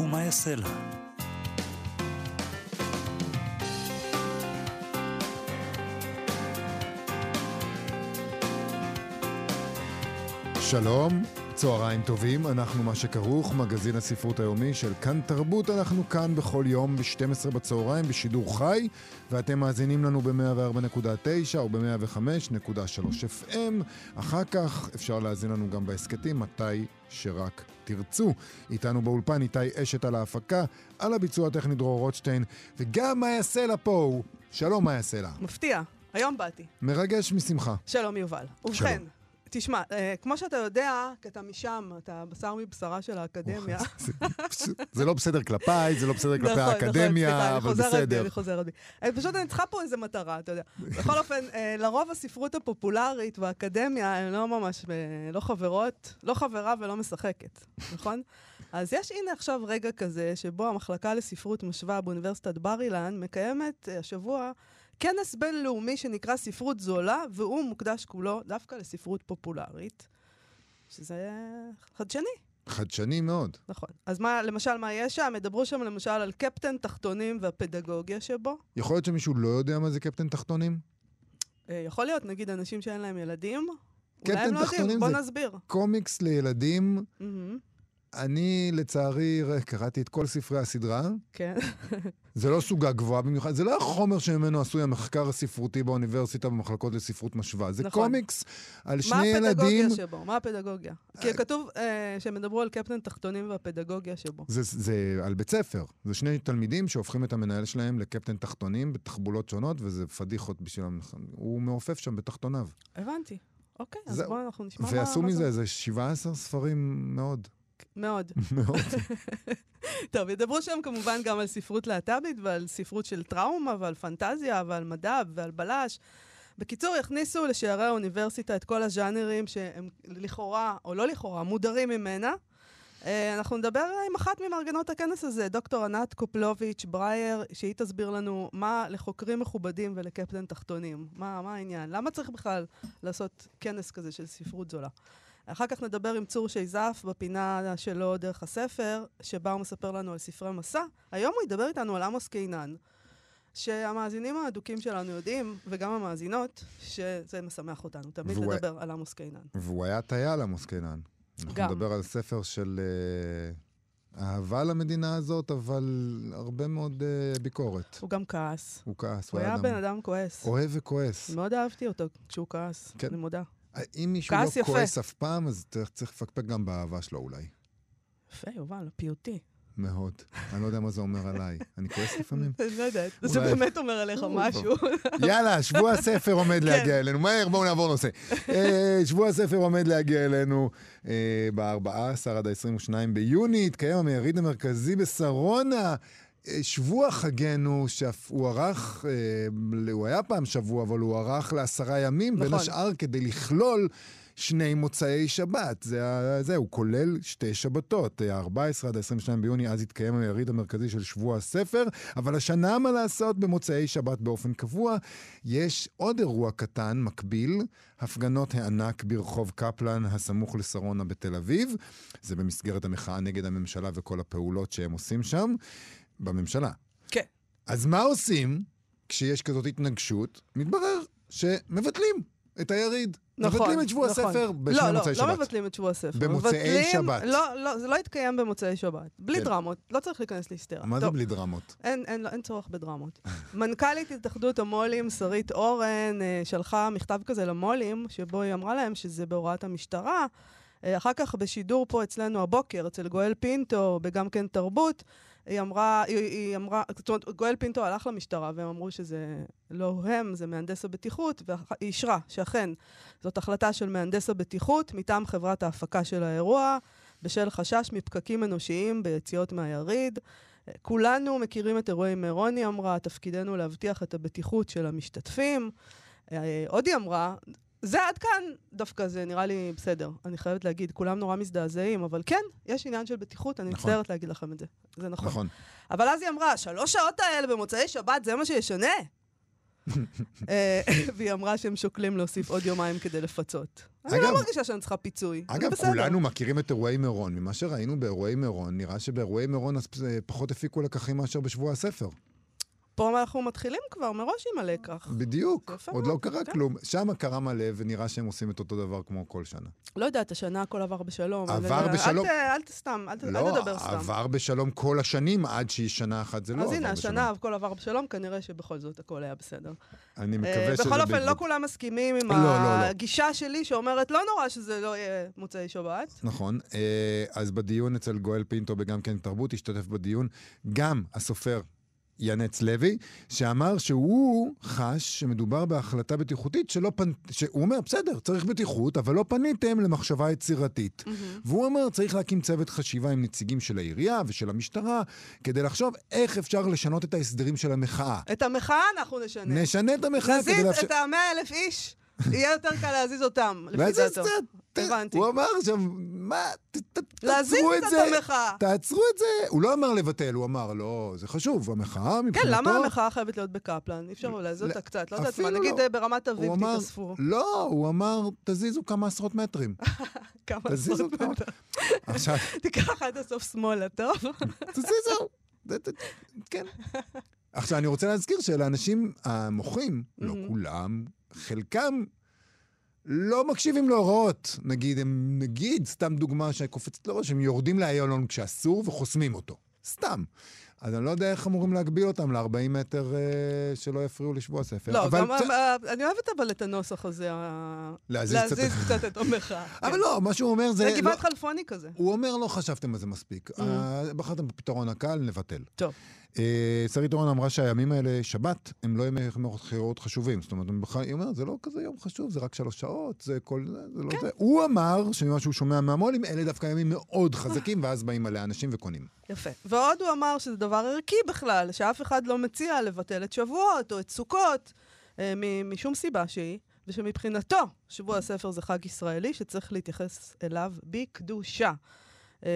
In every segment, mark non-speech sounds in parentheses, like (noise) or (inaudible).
ומה יעשה לה. שלום, צהריים טובים, אנחנו מה שכרוך, מגזין הספרות היומי של כאן תרבות, אנחנו כאן בכל יום ב-12 בצהריים בשידור חי, ואתם מאזינים לנו ב-104.9 או ב-105.3 FM. אחר כך אפשר להאזין לנו גם בהסכתים, מתי שרק תרצו. איתנו באולפן איתי אשת על ההפקה, על הביצוע הטכני דרור רוטשטיין, וגם מאיה סלע פה הוא. שלום מאיה סלע. מפתיע, היום באתי. מרגש משמחה. שלום יובל. ובכן, תשמע, אה, כמו שאתה יודע, כי אתה משם, אתה בשר מבשרה של האקדמיה. זה- לא בסדר כלפיי, זה לא בסדר כלפי נכון, נכון, האקדמיה, אני אבל חוזרת בי, בסדר. אני חוזרת בי. אה, פשוט אני צריכה פה איזה מטרה, אתה יודע. בכל אופן, אה, לרוב הספרות הפופולרית והאקדמיה הן לא ממש, לא חברות, לא חברה ולא משחקת, נכון? אז יש הנה עכשיו רגע כזה, שבו המחלקה לספרות משווה באוניברסיטת בר אילן מקיימת השבוע כנס בינלאומי שנקרא ספרות זולה, והוא מוקדש כולו דווקא לספרות פופולרית, שזה חדשני. חדשני מאוד. נכון. אז מה, למשל, מה יש שם? ידברו שם למשל על קפטן תחתונים והפדגוגיה שבו. יכול להיות שמישהו לא יודע מה זה קפטן תחתונים? אה, יכול להיות, נגיד, אנשים שאין להם ילדים. קפטן לא תחתונים בוא זה- נסביר. קומיקס לילדים, מהמם, אני לצערי קראתי את כל ספרי הסדרה. כן. זה לא סוגה גבוהה במיוחד, זה לא החומר שממנו עשוי המחקר הספרותי באוניברסיטה במחלקות לספרות משווה. זה נכון. קומיקס על מה שני ילדים. הפדגוגיה שבו? מה הפדגוגיה? כי כתוב אה, שהם ידברו על קפטן תחתונים והפדגוגיה שבו. זה, זה על בית ספר. זה שני תלמידים שהופכים את המנהל שלהם לקפטן תחתונים בתחבולות שונות, וזה פדיחות בשבילם. הוא מעופף שם בתחתוניו. הבנתי. אוקיי, אז זהו. בואו אנחנו נשמע מה... ועשו מה מזה זה. איזה 17 ספרים מאוד. מאוד. מאוד. (laughs) טוב, ידברו שם כמובן גם על ספרות להט"בית ועל ספרות של טראומה ועל פנטזיה ועל מדע ועל בלש. בקיצור, יכניסו לשערי האוניברסיטה את כל הז'אנרים שהם לכאורה, או לא לכאורה, מודרים ממנה. אה, אנחנו נדבר עם אחת ממארגנות הכנס הזה, דוקטור ענת קופלוביץ' ברייר, שהיא תסביר לנו מה לחוקרים מכובדים ולקפטן תחתונים. מה, מה העניין? למה צריך בכלל לעשות כנס כזה של ספרות זולה? אחר כך נדבר עם צור שייזף בפינה שלו דרך הספר, שבה הוא מספר לנו על ספרי מסע. היום הוא ידבר איתנו על עמוס קינן, שהמאזינים האדוקים שלנו יודעים, וגם המאזינות, שזה משמח אותנו. תמיד והוא- נדבר על עמוס קינן. והוא היה טייל עמוס קינן. אנחנו גם. נדבר על ספר של אה, אהבה למדינה הזאת, אבל הרבה מאוד אה, ביקורת. הוא גם כעס. הוא כעס, הוא היה בן אדם כועס. אוהב וכועס. מאוד אהבתי אותו כשהוא כעס, כן. אני מודה. אם מישהו לא יפה. כועס אף פעם, אז צריך- לפקפק גם באהבה שלו אולי. יפה, יובל, פיוטי. מאוד. אני לא יודע מה זה אומר עליי. אני כועס לפעמים. אני לא יודעת, זה באמת אומר עליך משהו. יאללה, שבוע הספר עומד כן. להגיע אלינו. מהר, בואו נעבור נושא. אה, שבוע הספר עומד להגיע אלינו ב-14 עד ה-22 ביוני. יתקיים המייריד המרכזי בשרונה. אה, שבוע חגנו, שהוארך, אה, הוא היה פעם שבוע, אבל הוא הוארך לעשרה ימים, בין נכון. השאר כדי לכלול שני מוצאי שבת. זה, זה, הוא כולל שתי שבתות. ה-14 עד ה-22 ביוני, אז יתקיים היריד המרכזי של שבוע הספר, אבל השנה, מה לעשות, במוצאי שבת באופן קבוע, יש עוד אירוע קטן, מקביל, הפגנות הענק ברחוב קפלן, הסמוך לשרונה בתל אביב. זה במסגרת המחאה נגד הממשלה וכל הפעולות שהם עושים שם, בממשלה. כן. אז מה עושים כשיש כזאת התנגשות? מתברר שמבטלים את היריד. נכון, מבטלים את שבוע נכון. הספר בשני לא, מוצאי לא, שבת. לא מבטלים את שבוע הספר. במוצאי מבטלים- שבת. לא, לא, זה לא יתקיים במוצאי שבת. בלי כן. דרמות, לא צריך להיכנס להיסטריה. מה זה טוב, בלי דרמות? אין, אין, אין צורך בדרמות. (laughs) מנכ"לית התאחדות המו"לים, שרית אורן, אה, שלחה מכתב כזה למו"לים, שבו היא אמרה להם שזה בהוראת המשטרה. אה, אחר כך בשידור פה אצלנו הבוקר, אצל גואל פינטו, בגם כן תרבות, היא אמרה, היא, היא אמרה, זאת אומרת, גואל פינטו הלך למשטרה, והם אמרו שזה לא הם, זה מהנדס הבטיחות, והיא אישרה שאכן זאת החלטה של מהנדס הבטיחות מטעם חברת ההפקה של האירוע. בשל חשש מפקקים אנושיים ביציאות מהיריד. כולנו מכירים את אירועי מירון, היא אמרה, תפקידנו להבטיח את הבטיחות של המשתתפים. אה, עוד היא אמרה, זה עד כאן, דווקא זה נראה לי בסדר. אני חייבת להגיד, כולם נורא מזדעזעים, אבל כן, יש עניין של בטיחות, אני נכון. מצטערת להגיד לכם את זה. זה נכון. נכון. אבל אז היא אמרה, שלוש שעות האלה במוצאי שבת, זה מה שישנה? (laughs) אה, והיא אמרה שהם שוקלים להוסיף עוד יומיים כדי לפצות. אני אגב- לא מרגישה שאני צריכה פיצוי. אגב. כולנו מכירים את אירועי מירון. ממה שראינו באירועי מירון, נראה שבאירועי מירון אה, פחות הפיקו לקחים מאשר בשבוע הספר. פה אנחנו מתחילים כבר מראש עם הלקח. בדיוק. עוד לא קרה כן. כלום. שם קרה מלא, ונראה שהם עושים את אותו דבר כמו כל שנה. לא יודעת, השנה הכל עבר בשלום. עבר אבל- בשלום. אל אל ת- סתם, אל ת- אל לא, תדבר סתם. עבר בשלום כל השנים, עד שהיא שנה אחת זה לא אז עבר הנה, בשלום. השנה הכל עבר בשלום, כנראה שבכל זאת הכל היה בסדר. אני אה, מקווה שזה בכל אופן, לא בעקבות- כולם מסכימים עם לא, לא, לא. הגישה שלי שאומרת, לא נורא שזה לא יהיה מוצאי שבת. נכון. אה, אז בדיון אצל גואל פינטו בגם כן תרבות, השתתף בדיון גם הסופר ינץ לוי, שאמר שהוא חש שמדובר בהחלטה בטיחותית שלא פנ... שהוא אומר, בסדר, צריך בטיחות, אבל לא פניתם למחשבה יצירתית. והוא אומר, צריך להקים צוות חשיבה עם נציגים של העירייה ושל המשטרה, כדי לחשוב איך אפשר לשנות את ההסדרים של המחאה. את המחאה אנחנו נשנה. נשנה את המחאה כדי נזיז לאפשר... את המאה אלף איש, יהיה יותר קל להזיז אותם, לפי דעתו. קצת... הבנתי. הוא אמר שם, מה, ת- ת- להזיז תעצרו את קצת זה. את המחאה. תעצרו את זה. הוא לא אמר לבטל, הוא אמר, לא, זה חשוב, המחאה מבחינתו... כן, למה המחאה חייבת להיות בקפלן? אי אפשר להזיז אותה קצת, לא יודעת מה, נגיד. אה, ברמת אביב תתאספו. לא, הוא אמר, תזיזו כמה עשרות מטרים. (laughs) כמה עשרות כמה... מטר. (laughs) עכשיו, תיקח עד הסוף שמאלה, טוב? (laughs) תזיזו. כן. עכשיו, אני רוצה להזכיר שלאנשים המוחים, לא. כולם, חלקם לא מקשיבים להוראות. נגיד, הם, נגיד, סתם דוגמה שקופצת לראש, הם יורדים לאיילון כשאסור וחוסמים אותו. סתם. אז אני לא יודע איך אמורים להגביל אותם ל-40 מטר אה, שלא יפריעו לשבוע הספר. לא, אבל גם צ- אה, אני אוהבת אבל את הנוסח הזה, ה- להזיז קצת- להזיז קצת את המחאה. (laughs) אבל כן. לא, מה שהוא אומר זה... זה לא- גבעת חלפוני כזה. הוא אומר, לא חשבתם על זה מספיק. אה, בחרתם בפתרון הקל, נבטל. טוב. אה, שרית אורון אמרה שהימים האלה, שבת, הם לא ימי בחירות חשובים. זאת אומרת, היא אומרת, זה לא כזה יום חשוב, זה רק שלוש שעות, זה כל זה, זה לא כן. זה. הוא אמר שממה שהוא שומע מהמו"לים, אלה דווקא ימים מאוד חזקים, ואז באים עליה אנשים וקונים. יפה. ועוד הוא אמר שזה דבר ערכי בכלל, שאף אחד לא מציע לבטל את שבועות או את סוכות, אה, משום סיבה שהיא, ושמבחינתו, שבוע הספר זה חג ישראלי שצריך להתייחס אליו בקדושה. אה,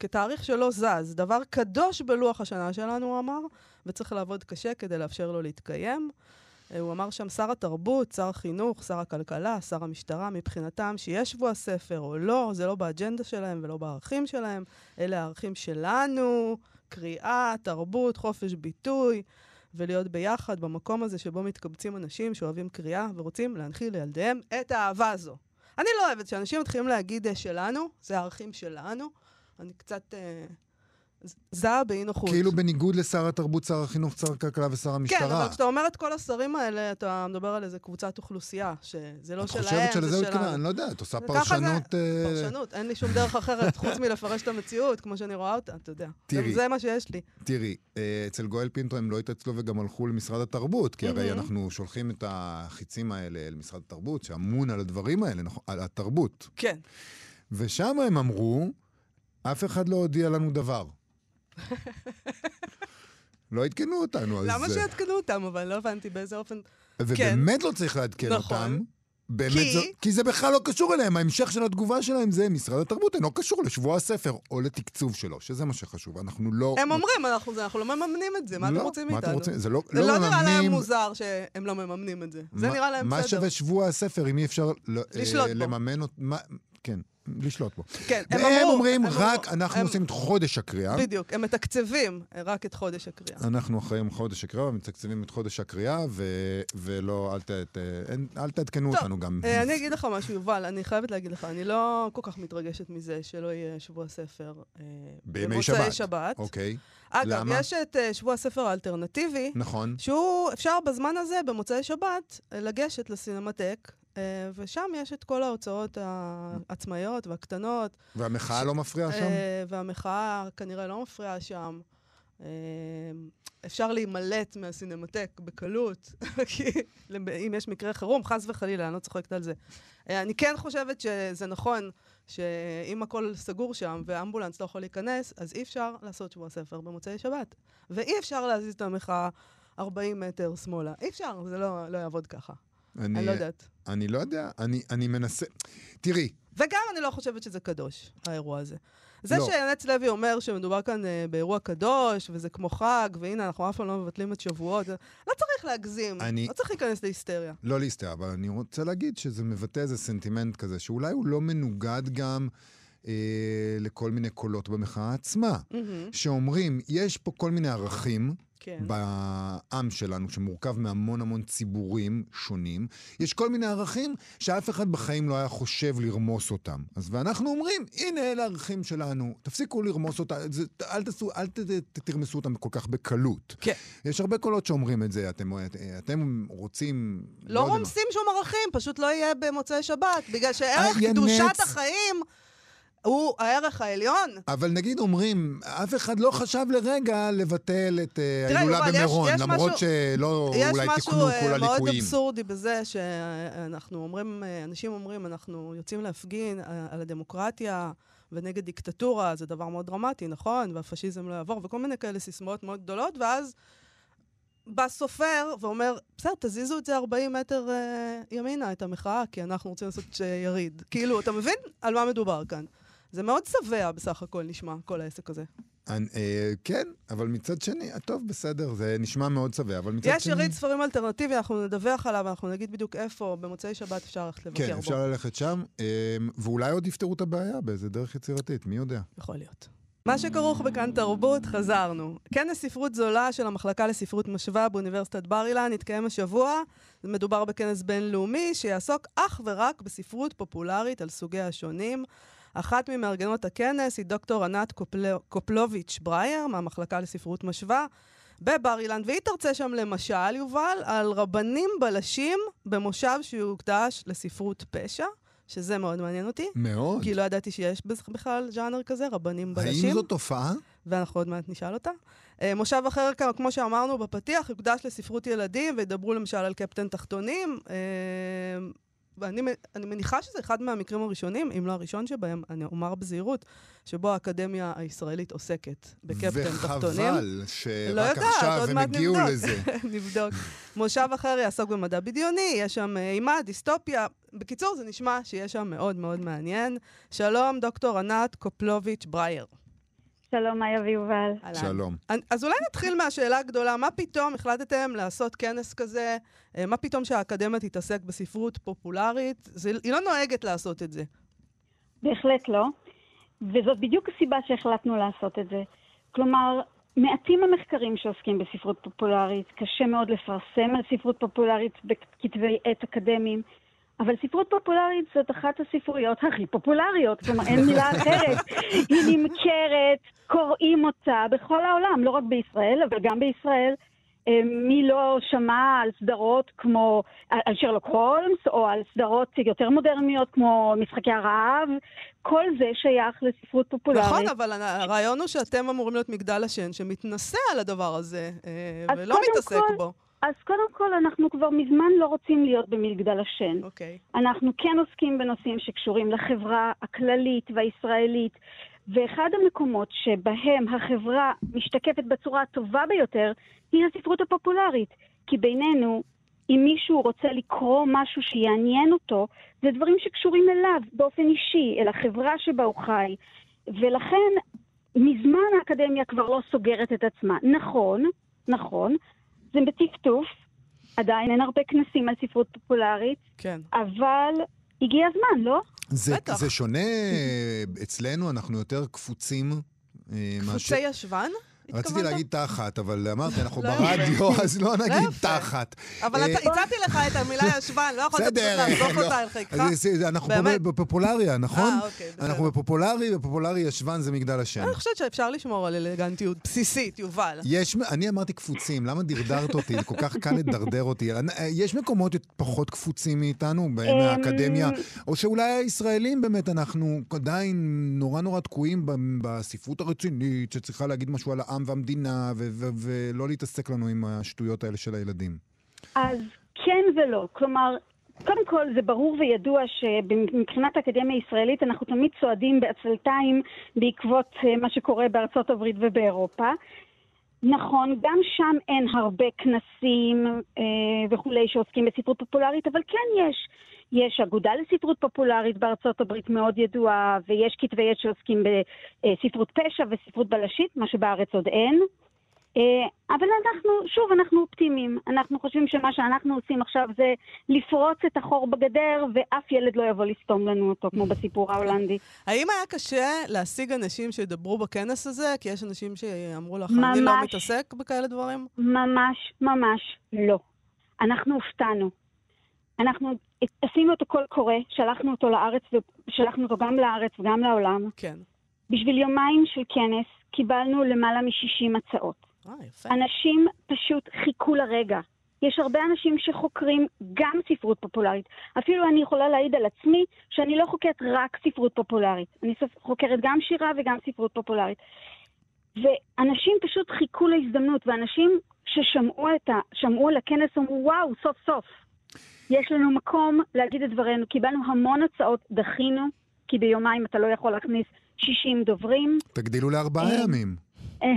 כתאריך שלא זז, דבר קדוש בלוח השנה שלנו, הוא אמר, וצריך לעבוד קשה כדי לאפשר לו להתקיים. אה, הוא אמר שם שר התרבות, שר החינוך, שר הכלכלה, שר המשטרה, מבחינתם שיש שבוע ספר או לא, זה לא באג'נדה שלהם ולא בערכים שלהם, אלה הערכים שלנו, קריאה, תרבות, חופש ביטוי, ולהיות ביחד במקום הזה שבו מתקבצים אנשים שאוהבים קריאה ורוצים להנחיל לילדיהם את האהבה הזו. אני לא אוהבת שאנשים מתחילים להגיד אה, שלנו, זה הערכים שלנו. אני קצת ז- זעה באי נוחות. כאילו בניגוד לשר התרבות, שר החינוך, שר הכלכלה ושר כן, המשטרה. אבל כשאתה אומר את כל השרים האלה, אתה מדבר על איזה קבוצת אוכלוסייה, שזה לא את שלהם, חושבת זה שלזה הוא שלנו. התכוון? אני לא יודע, את עושה זה- פרשנות... אה, פרשנות, אין לי שום דרך אחרת חוץ מלפרש את המציאות, כמו שאני רואה אותה, אתה יודע. תראי. זה מה שיש לי. תראי, אה, אצל גואל פינטו הם לא התעצלו וגם הלכו למשרד התרבות, כי הרי מהמם. אנחנו שולחים את החיצים האלה אל משרד התרבות, שאמון על הדברים האלה, נכון? על התרבות. כן. ושם הם אמרו, אף אחד לא הודיע לנו דבר. לא עדכנו אותנו, אז... למה אה, שיעדכנו אותם? אבל לא הבנתי באיזה אופן... ובאמת לא צריך לעדכן נכון. אותם. באמת כי? זו, כי זה בכלל לא קשור אליהם, ההמשך של התגובה שלהם זה משרד התרבות אינו קשור לשבוע הספר או לתקצוב שלו, שזה מה שחשוב, אנחנו לא... הם אומרים, אנחנו זה, אנחנו לא מממנים את זה, מה לא, אתם רוצים מה אתם מאיתנו? רוצים? זה לא, זה לא נראה להם מממנים- מוזר שהם לא מממנים את זה. זה מה- נראה להם מה בסדר. שווה שבוע הספר אם אי אפשר ל- אה. לממן? מה- כן, לשלוט בו. כן, הם והם אמרו... אומרים, הם רק אמרו- אנחנו הם- עושים את חודש הקריאה. בדיוק, הם מתקצבים רק את חודש הקריאה. אנחנו אחראים חודש הקריאה, ומתקצבים את חודש הקריאה, ו- ולא, אל ת- ת- אין- אל תעדכנו אותנו גם. אה, אני אגיד לך משהו, יובל, אני חייבת להגיד לך, אני לא כל כך מתרגשת מזה שלא יהיה שבוע ספר אה, בימי במוצאי שבת. שבת. אוקיי, אגב, למה? יש את אה, שבוע הספר האלטרנטיבי, נכון. שהוא, אפשר בזמן הזה, במוצאי שבת, לגשת לסינמטק, ושם יש את כל ההוצאות העצמאיות והקטנות, והמחאה לא מפריעה שם? אה, והמחאה כנראה לא מפריעה שם. אה, אפשר להימלט מהסינמטק בקלות, (laughs) כי אם יש מקרה חירום, חס וחלילה, אני לא צוחקת על זה. אה, אני כן חושבת שזה נכון שאם הכל סגור שם ואמבולנס לא יכול להיכנס, אז אי אפשר לעשות שבוע ספר במוצאי שבת. ואי אפשר להזיז את המחאה 40 מטר שמאלה. אי אפשר, זה לא, לא יעבוד ככה. אני, אני לא יודעת. אני לא יודע, אני, אני מנסה... תראי. וגם אני לא חושבת שזה קדוש, האירוע הזה. זה לא. שנץ לוי אומר שמדובר כאן uh, באירוע קדוש, וזה כמו חג, והנה, אנחנו אף פעם לא מבטלים את שבועות, לא צריך להגזים, אני... לא צריך להיכנס להיסטריה. לא להיסטריה, אבל אני רוצה להגיד שזה מבטא איזה סנטימנט כזה, שאולי הוא לא מנוגד גם... אה, לכל מיני קולות במחאה עצמה, mm-hmm. שאומרים, יש פה כל מיני ערכים כן. בעם שלנו, שמורכב מהמון המון ציבורים שונים, יש כל מיני ערכים שאף אחד בחיים לא היה חושב לרמוס אותם. אז ואנחנו אומרים, הנה אלה הערכים שלנו, תפסיקו לרמוס אותם, אל, תעשו, אל ת, ת, תרמסו אותם כל כך בקלות. כן. יש הרבה קולות שאומרים את זה, אתם, אתם רוצים... לא, לא רומסים שום ערכים, פשוט לא יהיה במוצאי שבת, בגלל שערך קדושת החיים... הוא הערך העליון. אבל נגיד אומרים, אף אחד לא חשב לרגע לבטל את אה, ההילולה במירון, יש, יש למרות משהו, שלא אולי תיקנו כל הליקויים. יש משהו מאוד אבסורדי בזה שאנחנו אומרים, אה, אנשים אומרים, אנחנו יוצאים להפגין אה, על הדמוקרטיה ונגד דיקטטורה, זה דבר מאוד דרמטי, נכון? והפשיזם לא יעבור, וכל מיני כאלה סיסמאות מאוד גדולות, ואז... בא סופר ואומר, בסדר, תזיזו את זה 40 מטר אה, ימינה, את המחאה, כי אנחנו רוצים לעשות שיריד. כאילו, אתה מבין על מה מדובר כאן? זה מאוד שבע בסך הכל נשמע, כל העסק הזה. אני, אה, כן, אבל מצד שני, טוב, בסדר, זה נשמע מאוד שבע, אבל מצד יש שני... יש יריד ספרים אלטרנטיבי, אנחנו נדווח עליו, אנחנו נגיד בדיוק איפה, במוצאי שבת אפשר ללכת לבקר כן, בו. כן, אפשר ללכת שם, אה, ואולי עוד יפתרו את הבעיה באיזה דרך יצירתית, מי יודע. יכול להיות. מה שכרוך בכאן תרבות, חזרנו. כנס ספרות זולה של המחלקה לספרות משווה באוניברסיטת בר אילן התקיים השבוע. מדובר בכנס בינלאומי שיעסוק אך ורק בספרות פופולרית על סוגיה השונים. אחת ממארגנות הכנס היא דוקטור ענת קופל... קופלוביץ' ברייר, מהמחלקה לספרות משווה. בבר אילן, והיא תרצה שם למשל, יובל, על רבנים בלשים במושב שיוקדש לספרות פשע, שזה מאוד מעניין אותי. מאוד. כי לא ידעתי שיש בכלל ז'אנר כזה, רבנים בלשים. האם זו תופעה? ואנחנו עוד מעט נשאל אותה. Uh, מושב אחר, כמו שאמרנו בפתיח, יוקדש לספרות ילדים, וידברו למשל על קפטן תחתונים. ואני אני מניחה שזה אחד מהמקרים הראשונים, אם לא הראשון שבהם, אני אומר בזהירות, שבו האקדמיה הישראלית עוסקת בקפטן תחתונים. וחבל שרק לא יודעת, עכשיו הם הגיעו לזה. (laughs) נבדוק. מושב אחר יעסוק במדע בדיוני, יש שם אימה, דיסטופיה. בקיצור, זה נשמע שיש שם מאוד מאוד מעניין. שלום, דוקטור ענת קופלוביץ' ברייר. שלום, מאיה ויובל. שלום. אז אולי נתחיל מהשאלה הגדולה, מה פתאום החלטתם לעשות כנס כזה? אה, מה פתאום שהאקדמיה תתעסק בספרות פופולרית? זה, היא לא נוהגת לעשות את זה. בהחלט לא, וזאת בדיוק הסיבה שהחלטנו לעשות את זה. כלומר, מעטים המחקרים שעוסקים בספרות פופולרית, קשה מאוד לפרסם על ספרות פופולרית בכתבי עת אקדמיים. אבל ספרות פופולרית זאת אחת הספרויות הכי פופולריות, כלומר אין מילה אחרת. היא נמכרת, קוראים אותה בכל העולם, לא רק בישראל, אבל גם בישראל. אה, מי לא שמע על סדרות כמו, על שרלוק הולמס, או על סדרות יותר מודרניות כמו משחקי הרעב, כל זה שייך לספרות פופולרית. נכון, אבל הרעיון הוא שאתם אמורים להיות מגדל השן שמתנשא על הדבר הזה, אה, ולא מתעסק כל, בו. אז קודם כל, אנחנו כבר מזמן לא רוצים להיות במגדל השן. אוקיי. Okay. אנחנו כן עוסקים בנושאים שקשורים לחברה הכללית והישראלית, ואחד המקומות שבהם החברה משתקפת בצורה הטובה ביותר, היא הספרות הפופולרית. כי בינינו, אם מישהו רוצה לקרוא משהו שיעניין אותו, זה דברים שקשורים אליו באופן אישי, אל החברה שבה הוא חי. ולכן, מזמן האקדמיה כבר לא סוגרת את עצמה. נכון, נכון, זה בטפטוף, עדיין אין הרבה כנסים על ספרות פופולרית, כן. אבל הגיע הזמן, לא? זה, זה שונה אצלנו, אנחנו יותר קפוצים. אה, קפוצי ישבן? רציתי להגיד תחת, אבל אמרתי, אנחנו לא ברדיו, (laughs) אז לא נגיד תחת. אבל אה, הצעתי לך את המילה (laughs) ישבן, לא יכולת לעזוב אותה אל חיקך. אנחנו בפופולריה, נכון? אה, אוקיי, אנחנו בפופולרי, ופופולרי ישבן זה מגדל השם. אני חושבת שאפשר לשמור על אלגנטיות בסיסית, יובל. אני אמרתי קפוצים, למה דרדרת אותי? כל כך קל לדרדר אותי. אה, יש מקומות פחות קפוצים מאיתנו, מהאקדמיה, או שאולי הישראלים באמת, אנחנו עדיין נורא נורא תקועים בספרות הרצינית, שצריכה להגיד משהו על העם העולם והמדינה, ו- ו- ולא להתעסק לנו עם השטויות האלה של הילדים. אז כן ולא. כלומר, קודם כל זה ברור וידוע שמבחינת האקדמיה הישראלית אנחנו תמיד צועדים בעצלתיים בעקבות אה, מה שקורה בארצות הברית ובאירופה. נכון, גם שם אין הרבה כנסים אה, וכולי שעוסקים בספרות פופולרית, אבל כן יש. יש אגודה לספרות פופולרית בארצות הברית מאוד ידועה, ויש כתבי עת שעוסקים בספרות פשע וספרות בלשית, מה שבארץ עוד אין. אה, אבל אנחנו, שוב, אנחנו אופטימיים. אנחנו חושבים שמה שאנחנו עושים עכשיו זה לפרוץ את החור בגדר, ואף ילד לא יבוא לסתום לנו אותו, כמו בסיפור ההולנדי. האם היה קשה להשיג אנשים שידברו בכנס הזה? כי יש אנשים שאמרו לך, אני לא ממש. מתעסק בכאלה דברים? ממש, ממש לא. אנחנו הופתענו. אנחנו עשינו אותו קול קורא, שלחנו אותו לארץ, ושלחנו אותו גם לארץ וגם לעולם. כן. בשביל יומיים של כנס קיבלנו למעלה מ-60 הצעות. אה, יפה. אנשים פשוט חיכו לרגע. יש הרבה אנשים שחוקרים גם ספרות פופולרית. אפילו אני יכולה להעיד על עצמי שאני לא חוקרת רק ספרות פופולרית. אני חוקרת גם שירה וגם ספרות פופולרית. ואנשים פשוט חיכו להזדמנות, ואנשים ששמעו את ה... שמעו על הכנס אמרו, וואו, סוף סוף. יש לנו מקום להגיד את דברנו. קיבלנו המון הצעות, דחינו, כי ביומיים אתה לא יכול להכניס 60 דוברים. תגדילו לארבעה אה, ימים. אה,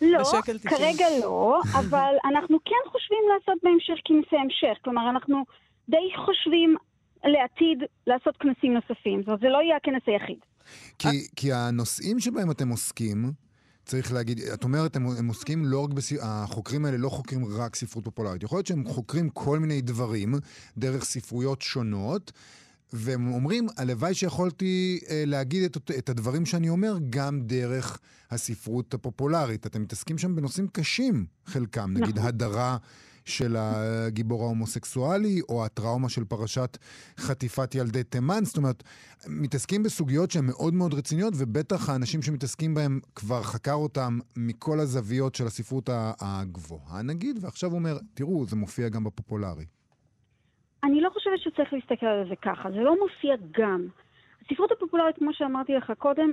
לא. כרגע לא, (laughs) אבל אנחנו כן חושבים לעשות בהמשך כנסי המשך. כלומר, אנחנו די חושבים לעתיד לעשות כנסים נוספים. זאת אומרת, זה לא יהיה הכנס היחיד. כי, כי הנושאים שבהם אתם עוסקים, צריך להגיד, את אומרת, הם, הם עוסקים לא רק, בס... החוקרים האלה לא חוקרים רק ספרות פופולרית. יכול להיות שהם חוקרים כל מיני דברים דרך ספרויות שונות, והם אומרים, הלוואי שיכולתי אה, להגיד את, את הדברים שאני אומר גם דרך הספרות הפופולרית. אתם מתעסקים שם בנושאים קשים, חלקם, נגיד נכון. הדרה. של הגיבור ההומוסקסואלי, או הטראומה של פרשת חטיפת ילדי תימן. זאת אומרת, מתעסקים בסוגיות שהן מאוד מאוד רציניות, ובטח האנשים שמתעסקים בהם כבר חקר אותם מכל הזוויות של הספרות הגבוהה, נגיד, ועכשיו הוא אומר, תראו, זה מופיע גם בפופולרי. אני לא חושבת שצריך להסתכל על זה ככה, זה לא מופיע גם. הספרות הפופולרית, כמו שאמרתי לך קודם,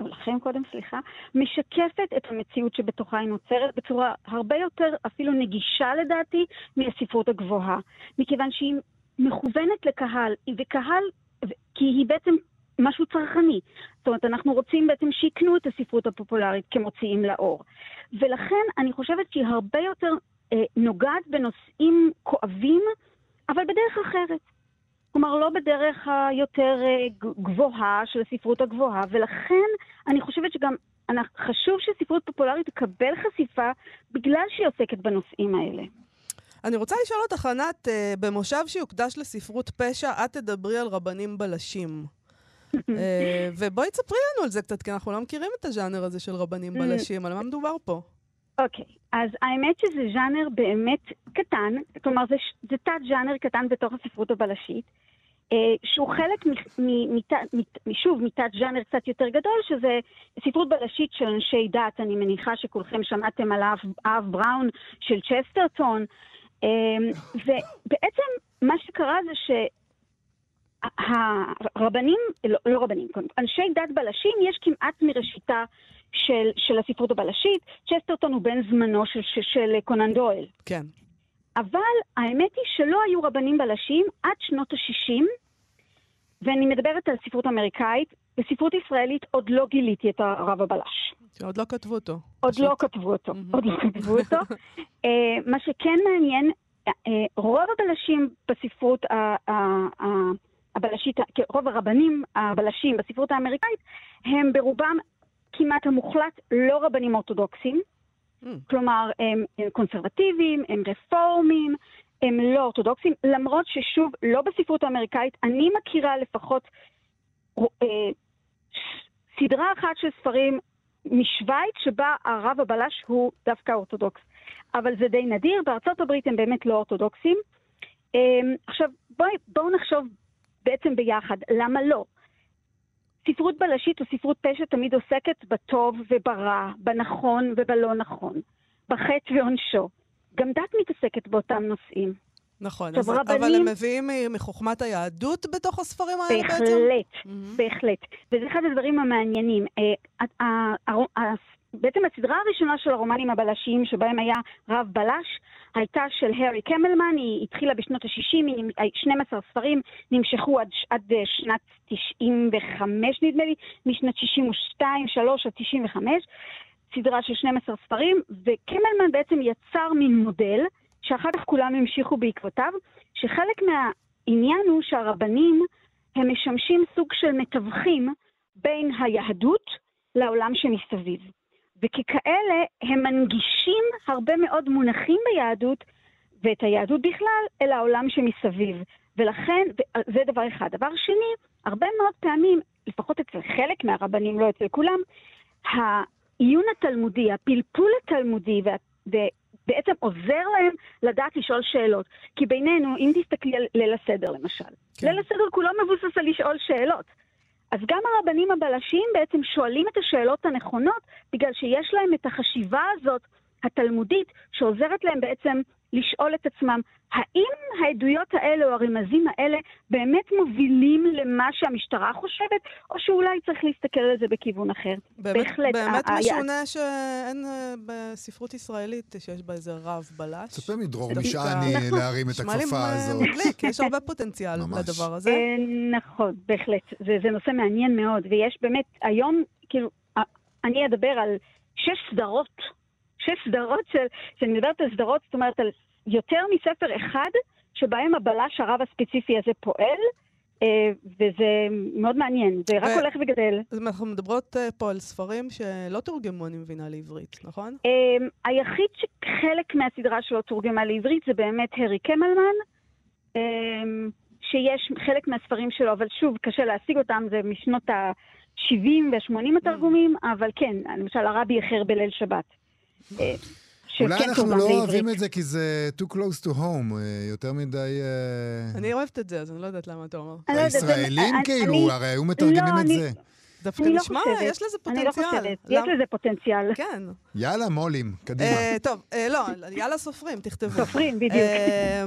לכם קודם, סליחה, משקפת את המציאות שבתוכה היא נוצרת בצורה הרבה יותר אפילו נגישה לדעתי מהספרות הגבוהה. מכיוון שהיא מכוונת לקהל, וקהל, כי היא בעצם משהו צרכני. זאת אומרת, אנחנו רוצים בעצם שיקנו את הספרות הפופולרית כמוציאים לאור. ולכן אני חושבת שהיא הרבה יותר אה, נוגעת בנושאים כואבים, אבל בדרך אחרת. כלומר, לא בדרך היותר אה, גבוהה של הספרות הגבוהה, ולכן אני חושבת שגם חשוב שספרות פופולרית תקבל חשיפה בגלל שהיא עוסקת בנושאים האלה. אני רוצה לשאול אותך, ענת, אה, במושב שיוקדש לספרות פשע, את תדברי על רבנים בלשים. (laughs) אה, ובואי תספרי לנו על זה קצת, כי אנחנו לא מכירים את הז'אנר הזה של רבנים בלשים, על מה מדובר פה? אוקיי, אז האמת שזה ז'אנר באמת קטן, כלומר זה, זה תת-ז'אנר קטן בתוך הספרות הבלשית, אה, שהוא חלק, מ- מ- מת- מת- שוב, מתת-ז'אנר קצת יותר גדול, שזה ספרות בלשית של אנשי דת, אני מניחה שכולכם שמעתם על האב, האב בראון של צ'סטרטון, אה, ובעצם מה שקרה זה ש... הרבנים, לא, לא רבנים, אנשי דת בלשים יש כמעט מראשיתה של, של הספרות הבלשית. צ'סטרטון הוא בן זמנו של, של, של קונן דויל. כן. אבל האמת היא שלא היו רבנים בלשים עד שנות ה-60, ואני מדברת על ספרות אמריקאית. בספרות ישראלית עוד לא גיליתי את הרב הבלש. שעוד לא כתבו אותו. עוד פשוט. לא כתבו אותו. עוד לא כתבו אותו. (laughs) אה, מה שכן מעניין, אה, רוב הבלשים בספרות הבלשית, כן, רוב הרבנים הבלשים בספרות האמריקאית, הם ברובם כמעט המוחלט לא רבנים אורתודוקסים. Mm. כלומר, הם, הם קונסרבטיביים, הם רפורמים, הם לא אורתודוקסים, למרות ששוב, לא בספרות האמריקאית, אני מכירה לפחות אה, סדרה אחת של ספרים משוויץ שבה הרב הבלש הוא דווקא אורתודוקס. אבל זה די נדיר, בארצות הברית הם באמת לא אורתודוקסים. אה, עכשיו, בואו נחשוב בעצם ביחד, למה לא? ספרות בלשית או ספרות פשע תמיד עוסקת בטוב וברע, בנכון ובלא נכון, בחטא ועונשו. גם דת מתעסקת באותם נושאים. נכון, אז, רבנים- אבל הם מביאים מחוכמת היהדות בתוך הספרים האלה בעצם? בהחלט. בהחלט. וזה אחד הדברים המעניינים. אה, בעצם הסדרה הראשונה של הרומנים הבלשיים, שבהם היה רב בלש, הייתה של הארי קמלמן, היא התחילה בשנות ה-60, 12 ספרים נמשכו עד, עד אה, שנת 95 נדמה לי, משנת 62, 3 עד 95, סדרה של 12 ספרים, וקמלמן בעצם יצר מין מודל, שאחר כך כולם המשיכו בעקבותיו, שחלק מהעניין הוא שהרבנים הם משמשים סוג של מתווכים בין היהדות לעולם שמסביב. וככאלה הם מנגישים הרבה מאוד מונחים ביהדות, ואת היהדות בכלל, אל העולם שמסביב. ולכן, זה דבר אחד. דבר שני, הרבה מאוד פעמים, לפחות אצל חלק מהרבנים, לא אצל כולם, העיון התלמודי, הפלפול התלמודי, בעצם עוזר להם לדעת לשאול שאלות. כי בינינו, אם תסתכלי על ליל הסדר למשל, כן. ליל הסדר כולו מבוסס על לשאול שאלות. אז גם הרבנים הבלשים בעצם שואלים את השאלות הנכונות, בגלל שיש להם את החשיבה הזאת, התלמודית, שעוזרת להם בעצם לשאול את עצמם, האם העדויות האלה או הרמזים האלה באמת מובילים למה שהמשטרה חושבת, או שאולי צריך להסתכל על זה בכיוון אחר? באמת, בהחלט. באמת משונה שאין אה, בספרות ישראלית שיש בה איזה רב בלש. צפה מדרור משעני נכון. להרים את הכפפה הזאת. לי מדליק, יש הרבה פוטנציאל לדבר הזה. אה, נכון, בהחלט. זה, זה נושא מעניין מאוד, ויש באמת, היום, כאילו, אני אדבר על שש סדרות שש סדרות של, כשאני מדברת על סדרות, זאת אומרת על יותר מספר אחד שבהם הבלש הרב הספציפי הזה פועל, אה, וזה מאוד מעניין, זה רק הולך וגדל. אז אנחנו מדברות אה, פה על ספרים שלא תורגמו, אני מבינה, לעברית, נכון? אה, היחיד שחלק מהסדרה שלו תורגמה לעברית זה באמת הארי קמלמן, שיש חלק מהספרים שלו, אבל שוב, קשה להשיג אותם, זה משנות ה-70 וה-80 התרגומים, אבל כן, למשל הרבי איחר בליל שבת. אולי אנחנו לא אוהבים את זה כי זה too close to home, אה, יותר מדי... אה, אני אוהבת את זה, אז אני לא יודעת למה אתה אומר. לא הישראלים כאילו, הרי היו מתרגמים לא, את זה. דווקא לא נשמע, יש לזה פוטנציאל. אני לא חושבת, יש לזה פוטנציאל. כן. יאללה, מו"לים, קדימה. אה, טוב, לא, יאללה סופרים, תכתבו. סופרים, בדיוק.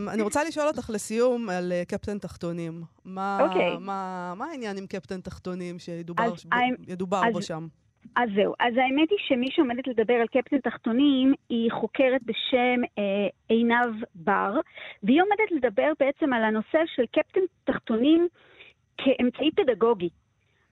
אני רוצה לשאול אותך לסיום על קפטן תחתונים. אוקיי. מה העניין עם קפטן תחתונים שידובר בו שם? אז זהו. אז האמת היא שמי שעומדת לדבר על קפטן תחתונים היא חוקרת בשם אה, עינב בר, והיא עומדת לדבר בעצם על הנושא של קפטן תחתונים כאמצעי פדגוגי.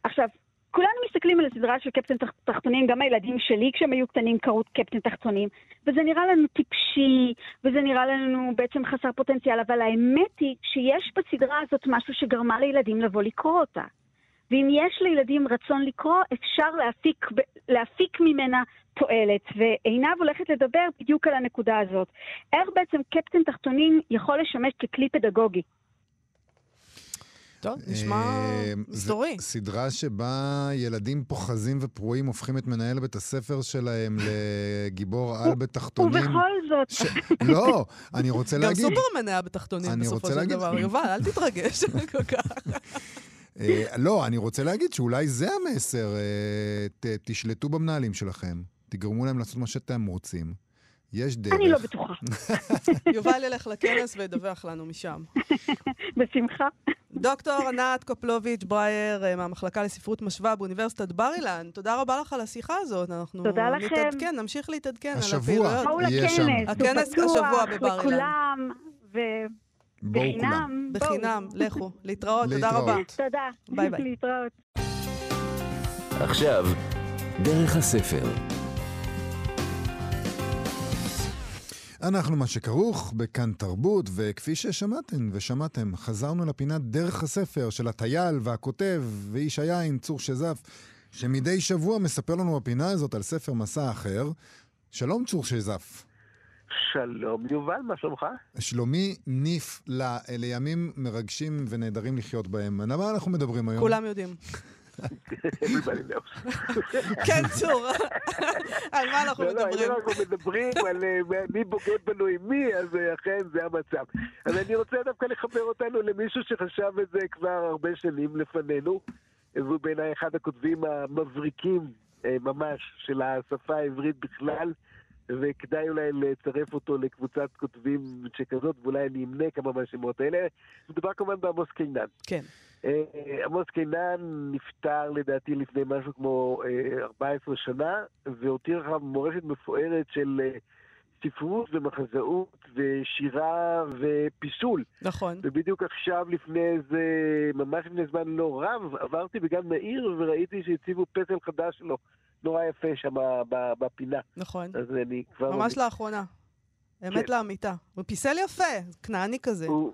עכשיו, כולנו מסתכלים על הסדרה של קפטן תחתונים, גם הילדים שלי כשהם היו קטנים קראו קפטן תחתונים, וזה נראה לנו טיפשי, וזה נראה לנו בעצם חסר פוטנציאל, אבל האמת היא שיש בסדרה הזאת משהו שגרמה לילדים לבוא לקרוא אותה. ואם יש לילדים רצון לקרוא, אפשר להפיק, להפיק ממנה תועלת. ועינב הולכת לדבר בדיוק על הנקודה הזאת. איך בעצם קפטן תחתונים יכול לשמש ככלי פדגוגי. טוב, נשמע אה, מסתורי. סדרה שבה ילדים פוחזים ופרועים הופכים את מנהל בית הספר שלהם לגיבור על בתחתונים. ובכל זאת. לא, אני רוצה להגיד... גם סופרמן היה בתחתונים בסופו של דבר. יובל, אל תתרגש (laughs) כל כך. אה, לא, אני רוצה להגיד שאולי זה המסר. אה, תשלטו במנהלים שלכם, תגרמו להם לעשות מה שאתם רוצים. יש דרך. אני לא בטוחה. (laughs) יובל ילך לכנס וידווח לנו משם. (laughs) בשמחה. דוקטור ענת קופלוביץ' ברייר אה, מהמחלקה לספרות משווה באוניברסיטת בר אילן, תודה רבה לך על השיחה הזאת. אנחנו תודה לכם. נתעדכן, נמשיך להתעדכן על הפעילויות. השבוע יהיה שם. הכנס השבוע בבר אילן. לכולם. בואו בחינם. בחינם, לכו. להתראות, תודה רבה. תודה. ביי ביי. להתראות. עכשיו, דרך הספר. אנחנו מה שכרוך בכאן תרבות, וכפי ששמעתם ושמעתם, חזרנו לפינת דרך הספר של הטייל והכותב ואיש היין, צור שזף, שמדי שבוע מספר לנו בפינה הזאת על ספר מסע אחר. שלום צור שזף. שלום יובל, מה שלומך? שלומי נפלא, אלה ימים מרגשים ונהדרים לחיות בהם. על מה אנחנו מדברים היום? כולם יודעים. כן, צור, על מה אנחנו מדברים? לא, לא, אנחנו מדברים על אה, מי בוגד בנו עם מי, אז אה, אכן זה המצב. אבל אני רוצה דווקא לחבר אותנו למישהו שחשב את זה כבר הרבה שנים לפנינו. והוא בעיניי אחד הכותבים המבריקים אה, ממש של השפה העברית בכלל. וכדאי אולי לצרף אותו לקבוצת כותבים שכזאת, ואולי אני אמנה כמה מהשמות האלה. מדובר כמובן בעמוס קינן. כן. אה, עמוס קינן נפטר לדעתי לפני משהו כמו אה, 14 שנה, והותיר אחריו מורשת מפוארת של אה, ספרות ומחזאות ושירה ופיסול. נכון. ובדיוק עכשיו, לפני איזה, ממש לפני זמן לא רב, עברתי בגן מאיר וראיתי שהציבו פסל חדש שלו, נורא יפה שם בפינה. נכון. אז אני כבר... ממש לאחרונה. אמת כן. לאמיתה. הוא פיסל יפה, כנעני כזה. הוא,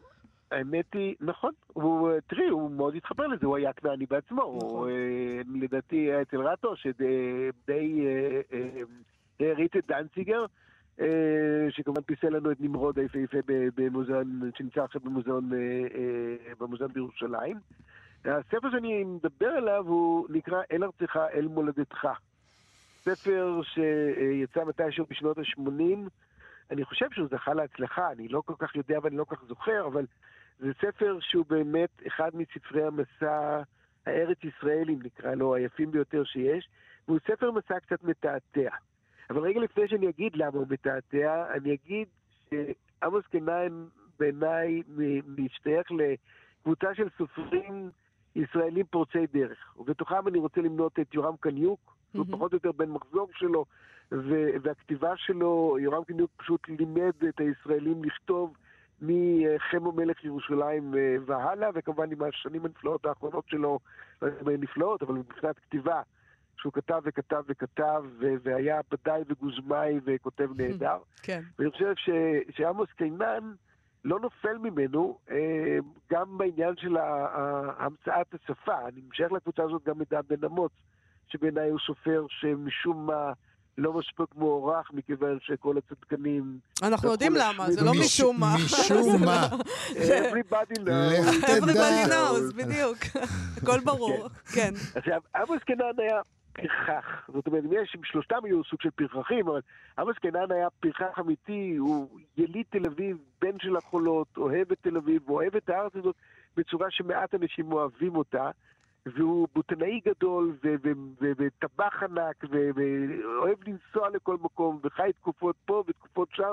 האמת היא, נכון, הוא, תראי, הוא מאוד התחבר לזה, הוא היה כנעני בעצמו. נכון. הוא, אה, לדעתי היה אצל רטו, שדי אה, אה, העריץ את דנציגר, שכמובן פיסל לנו את נמרוד היפהפה במוזיאון, שנמצא עכשיו במוזיאון, במוזיאון בירושלים. הספר שאני מדבר עליו הוא נקרא אל ארצך, אל מולדתך. ספר שיצא מתישהו בשנות ה-80. אני חושב שהוא זכה להצלחה, אני לא כל כך יודע ואני לא כל כך זוכר, אבל זה ספר שהוא באמת אחד מספרי המסע הארץ-ישראלים, נקרא לו, היפים ביותר שיש, והוא ספר מסע קצת מתעתע. אבל רגע לפני שאני אגיד למה הוא מתעתע, אני אגיד שעמוס קנאן בעיניי משתייך לקבוצה של סופרים ישראלים פורצי דרך, ובתוכם אני רוצה למנות את יורם קניוק, שהוא מהמם. פחות או יותר בן מחזור שלו, ו- והכתיבה שלו, יורם קניוק פשוט לימד את הישראלים לכתוב מחמו מלך ירושלים אה, והלאה, וכמובן עם השנים הנפלאות האחרונות שלו, לא יודע אם הן נפלאות, אבל מבחינת כתיבה, שהוא כתב וכתב וכתב, ו- והיה בדאי וגוזמאי וכותב נהדר. כן. ואני חושב ש- שעמוס קינן לא נופל ממנו, אה, גם בעניין של המצאת השפה. אני משייך לקבוצה הזאת גם את דן בן אמוץ, שבעיניי הוא סופר שמשום מה לא מספיק מוערך, מכיוון שכל הצדקנים... אנחנו יודעים למה, זה לא מש- משום מה. משום (laughs) מה. everybody knows. Everybody knows, בדיוק. (laughs) הכל ברור. כן. עכשיו, עמוס קנן היה פרחח. זאת אומרת, יש, שלושתם היו סוג של פרחחים, אבל עמוס קנן היה פרחח אמיתי, הוא יליד תל אביב, בן של החולות, אוהב את תל אביב, אוהב את הארץ הזאת בצורה שמעט אנשים אוהבים אותה. והוא בוטנאי גדול, וטבח ענק, ואוהב לנסוע לכל מקום, וחי תקופות פה ותקופות שם,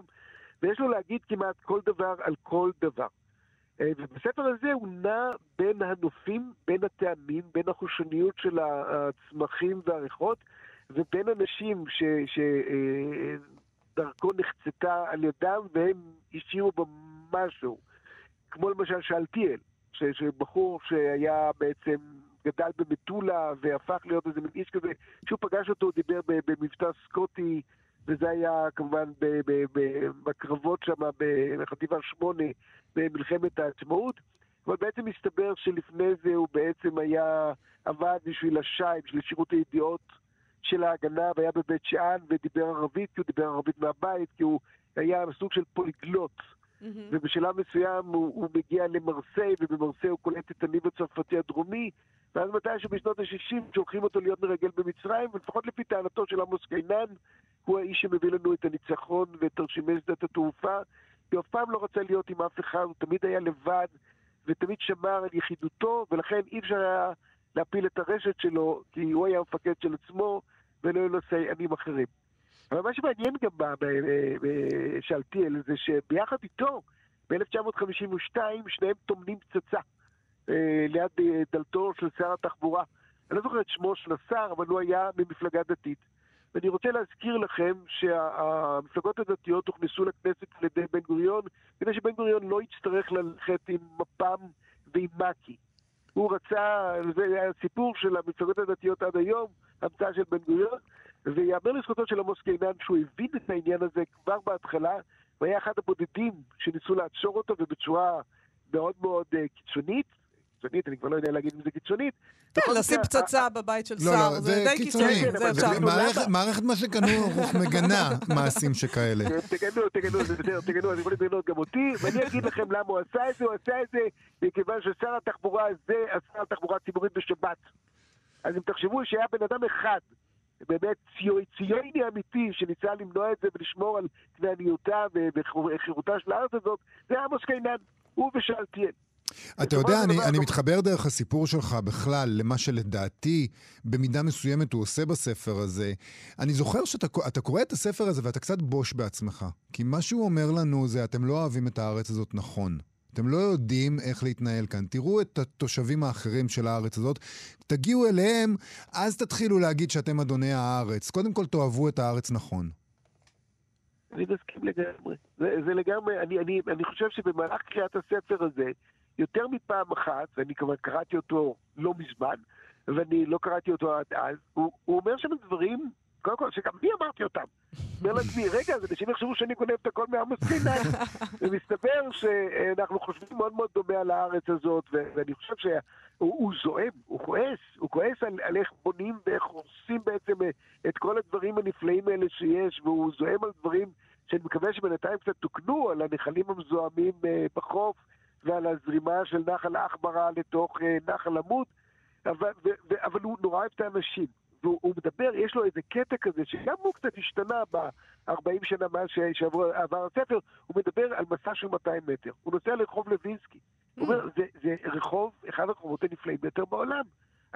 ויש לו להגיד כמעט כל דבר על כל דבר. אה, ובספר הזה הוא נע בין הנופים, בין הטעמים, בין החושניות של הצמחים והריחות, ובין אנשים שדרכו נחצתה על ידם והם השאירו בו משהו. כמו למשל שאלתיאל, ש- שבחור שהיה בעצם, גדל במטולה והפך להיות איזה מין איש כזה, כשהוא פגש אותו הוא דיבר במבטא סקוטי, וזה היה כמובן בקרבות שם בחטיבה 8 במלחמת העצמאות, אבל בעצם מסתבר שלפני זה הוא בעצם היה, עבד בשביל השי, בשביל שירות הידיעות של ההגנה, והיה בבית שאן ודיבר ערבית, כי הוא דיבר ערבית מהבית, כי הוא היה סוג של פוליגלוט. מהמם. ובשלב מסוים הוא, הוא מגיע למרסיי, ובמרסיי הוא קולט את הניב הצרפתי הדרומי, ואז מתישהו בשנות ה-60 שולחים אותו להיות מרגל במצרים, ולפחות לפי טענתו של עמוס קינן, הוא האיש שמביא לנו את הניצחון ואת תרשימי שדת התעופה, כי הוא אף פעם לא רצה להיות עם אף אחד, הוא תמיד היה לבד, ותמיד שמר על יחידותו, ולכן אי אפשר היה להפיל את הרשת שלו, כי הוא היה המפקד של עצמו, ולא היו לו סייענים אחרים. אבל מה שמעניין גם ב- ב- ב- בשאלתיאל זה שביחד איתו, ב-1952, שניהם טומנים פצצה אה, ליד אה, דלתו של שר התחבורה. אני לא זוכר את שמו של השר, אבל הוא היה ממפלגה דתית. ואני רוצה להזכיר לכם שהמפלגות הדתיות הוכנסו לכנסת על ידי בן גוריון, כדי שבן גוריון לא יצטרך ללכת עם מפ"ם ועם מק"י. הוא רצה, זה היה הסיפור של המפלגות הדתיות עד היום, המצאה של בן גוריון, ויאמר לזכותו של עמוס קינן שהוא הבין את העניין הזה כבר בהתחלה, הוא היה אחד הבודדים שניסו לעצור אותו ובצורה מאוד מאוד uh, קיצונית. קיצונית, אני כבר לא יודע להגיד אם זה קיצונית. כן, לשים פצצה בבית של לא, שר, לא, זה די קיצוני, כן, זה אבל אפשר. זה- מערכת- מה שקנו מגנה מעשים שכאלה. אה, תגנו, תגנו, זה בסדר, תגנו, אתם יכולים לגנות גם אותי, ואני אגיד לכם למה הוא עשה את זה, הוא עשה את זה מכיוון ששר התחבורה הזה עשה תחבורה ציבורית בשבת. אז אם תחשבו שהיה בן אדם אחד, באמת ציו- ציוני אמיתי, שניסה למנוע את זה ולשמור על כנעניותה וחירותה של הארץ הזאת, זה עמוס קינן, הוא ושאלתיאל. אתה יודע, אני, דבר, אני לא- מתחבר דרך הסיפור שלך בכלל למה שלדעתי במידה מסוימת הוא עושה בספר הזה. אני זוכר שאתה אתה קורא את הספר הזה ואתה קצת בוש בעצמך. כי מה שהוא אומר לנו זה, אתם לא אוהבים את הארץ הזאת נכון. אתם לא יודעים איך להתנהל כאן. תראו את התושבים האחרים של הארץ הזאת, תגיעו אליהם, אז תתחילו להגיד שאתם אדוני הארץ. קודם כל תאהבו את הארץ נכון. אני מסכים לגמרי. זה, זה לגמרי, אני, אני, אני חושב שבמהלך קריאת הספר הזה, יותר מפעם אחת, ואני כבר קראתי אותו לא מזמן, ואני לא קראתי אותו עד אז, הוא, הוא אומר שם דברים, קודם כל, שגם אני אמרתי אותם. אומר לעצמי, רגע, אז אנשים יחשבו שאני גונב את הכל מעמוס סיני. (laughs) ומסתבר שאנחנו חושבים מאוד מאוד דומה על הארץ הזאת, ואני חושב שהוא זועם, הוא כועס, הוא כועס על, על איך בונים ואיך הורסים בעצם את כל הדברים הנפלאים האלה שיש, והוא זועם על דברים שאני מקווה שבינתיים קצת תוקנו, על הנחלים המזוהמים אה, בחוף ועל הזרימה של נחל עכברה לתוך אה, נחל עמוד, אבל, ו, ו, אבל הוא נורא אוהב את האנשים. והוא מדבר, יש לו איזה קטע כזה, שגם הוא קצת השתנה ב-40 שנה מאז שעבר הספר, הוא מדבר על מסע של 200 מטר. הוא נוסע לרחוב לוינסקי. הוא אומר, זה, זה רחוב, אחד הרחובות הנפלאים ביותר בעולם.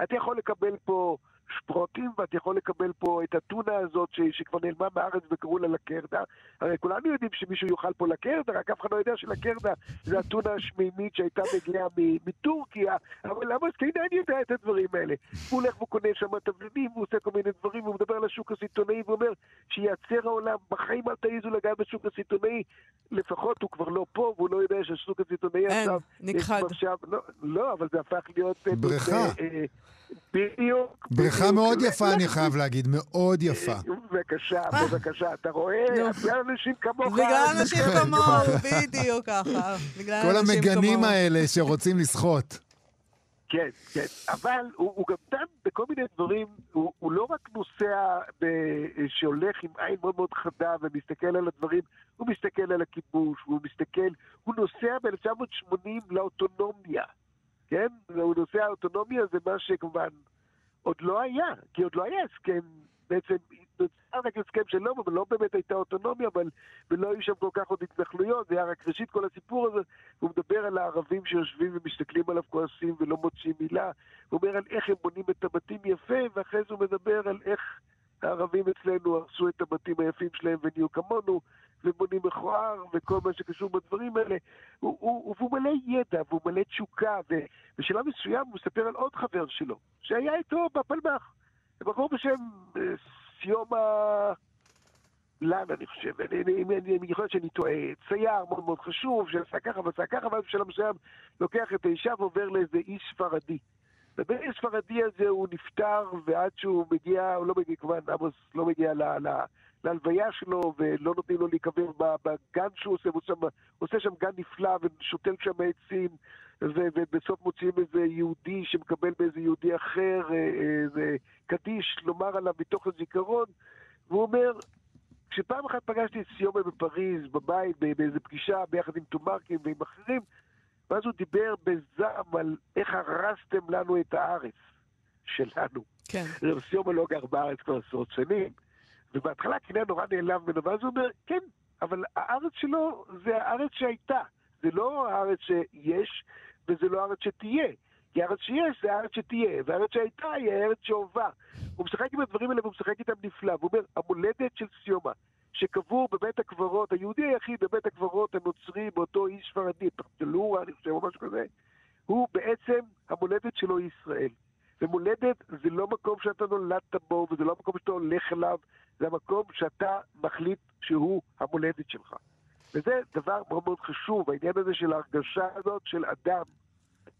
אתה יכול לקבל פה שפרוטים, ואתה יכול לקבל פה את הטונה הזאת ש, שכבר נעלמה מהארץ וקראו לה לקרדה. הרי כולנו יודעים שמישהו יאכל פה לקרדה, רק אף אחד לא יודע שלקרדה זה הטונה השמימית שהייתה מגיעה מטורקיה, אבל למה סקיינן יודע את הדברים האלה? הוא הולך וקונה שם תבלינים, הוא עושה כל מיני דברים, הוא מדבר על השוק הסיטונאי ואומר שייצר העולם, בחיים אל תעיזו לגעת בשוק הסיטונאי, לפחות הוא כבר לא פה, והוא לא יודע שהשוק הסיטונאי עכשיו... אין, נכחד. לא, לא, אבל זה הפך להיות... אה, בריכה. אה, בדיוק. בריכה מאוד יפה, אני חייב להגיד, מאוד יפה. בבקשה, בבקשה, אתה רואה? בגלל אנשים כמוך. בגלל אנשים כמוהו, בדיוק ככה. כל המגנים האלה שרוצים לשחות. כן, כן, אבל הוא, הוא גם דן בכל מיני דברים, הוא, הוא לא רק נוסע ב, שהולך עם עין מאוד מאוד חדה ומסתכל על הדברים, הוא מסתכל על הכיבוש, הוא מסתכל, הוא נוסע ב-1980 לאוטונומיה. כן? הוא נושא האוטונומיה זה מה שכמובן עוד לא היה, כי עוד לא היה הסכם, בעצם נוצר רק הסכם שלום, אבל לא באמת הייתה אוטונומיה, אבל ולא היו שם כל כך עוד התנחלויות, זה היה רק ראשית כל הסיפור הזה, הוא מדבר על הערבים שיושבים ומסתכלים עליו כועסים ולא מוצאים מילה, הוא אומר על איך הם בונים את הבתים יפה, ואחרי זה הוא מדבר על איך הערבים אצלנו הרסו את הבתים היפים שלהם ונהיו כמונו, ובונים מכוער, וכל מה שקשור בדברים האלה. הוא, הוא, הוא, מלא ידע, והוא מלא תשוקה, ובשלב מסוים הוא מספר על עוד חבר שלו, שהיה איתו בפלמ"ח. בחור בשם אה, סיומה לן, אני חושב, אני, אני, אני, אני יכול להיות שאני טועה, צייר מאוד מאוד חשוב, שעשה ככה ועשה ככה, ואז בשלב מסוים לוקח את האישה ועובר לאיזה איש ספרדי. ובן הספרדי הזה הוא נפטר, ועד שהוא מגיע, הוא לא מגיע, כמובן, עמוס לא מגיע ל... ל להלוויה שלו, ולא נותנים לו להיקבר בגן שהוא עושה, הוא עושה, עושה שם גן נפלא, ושותל שם עצים, ובסוף מוציאים איזה יהודי שמקבל באיזה יהודי אחר, אה, איזה קדיש, לומר עליו מתוך הזיכרון, והוא אומר, כשפעם אחת פגשתי את סיומה בפריז, בבית, באיזה פגישה ביחד עם תומרקים ועם אחרים, ואז הוא דיבר בזעם על איך הרסתם לנו את הארץ שלנו. כן. סיומה לא גר בארץ כבר עשרות שנים, ובהתחלה קינא נורא נעלב ממנו, ואז הוא אומר, כן, אבל הארץ שלו זה הארץ שהייתה. זה לא הארץ שיש, וזה לא הארץ שתהיה. כי הארץ שיש זה הארץ שתהיה, והארץ שהייתה היא הארץ שהובא. הוא משחק עם הדברים האלה והוא משחק איתם נפלא. והוא אומר, המולדת של סיומה, שקבור בבית הקברות, היהודי היחיד בבית הקברות הנוצרי באותו איש ספרדי, פרטלורה, אני חושב, או משהו כזה, הוא בעצם, המולדת שלו היא ישראל. ומולדת זה לא מקום שאתה נולדת בו, וזה לא מקום שאתה הולך אליו, זה המקום שאתה מחליט שהוא המולדת שלך. וזה דבר מאוד מאוד חשוב, העניין הזה של ההרגשה הזאת של אדם.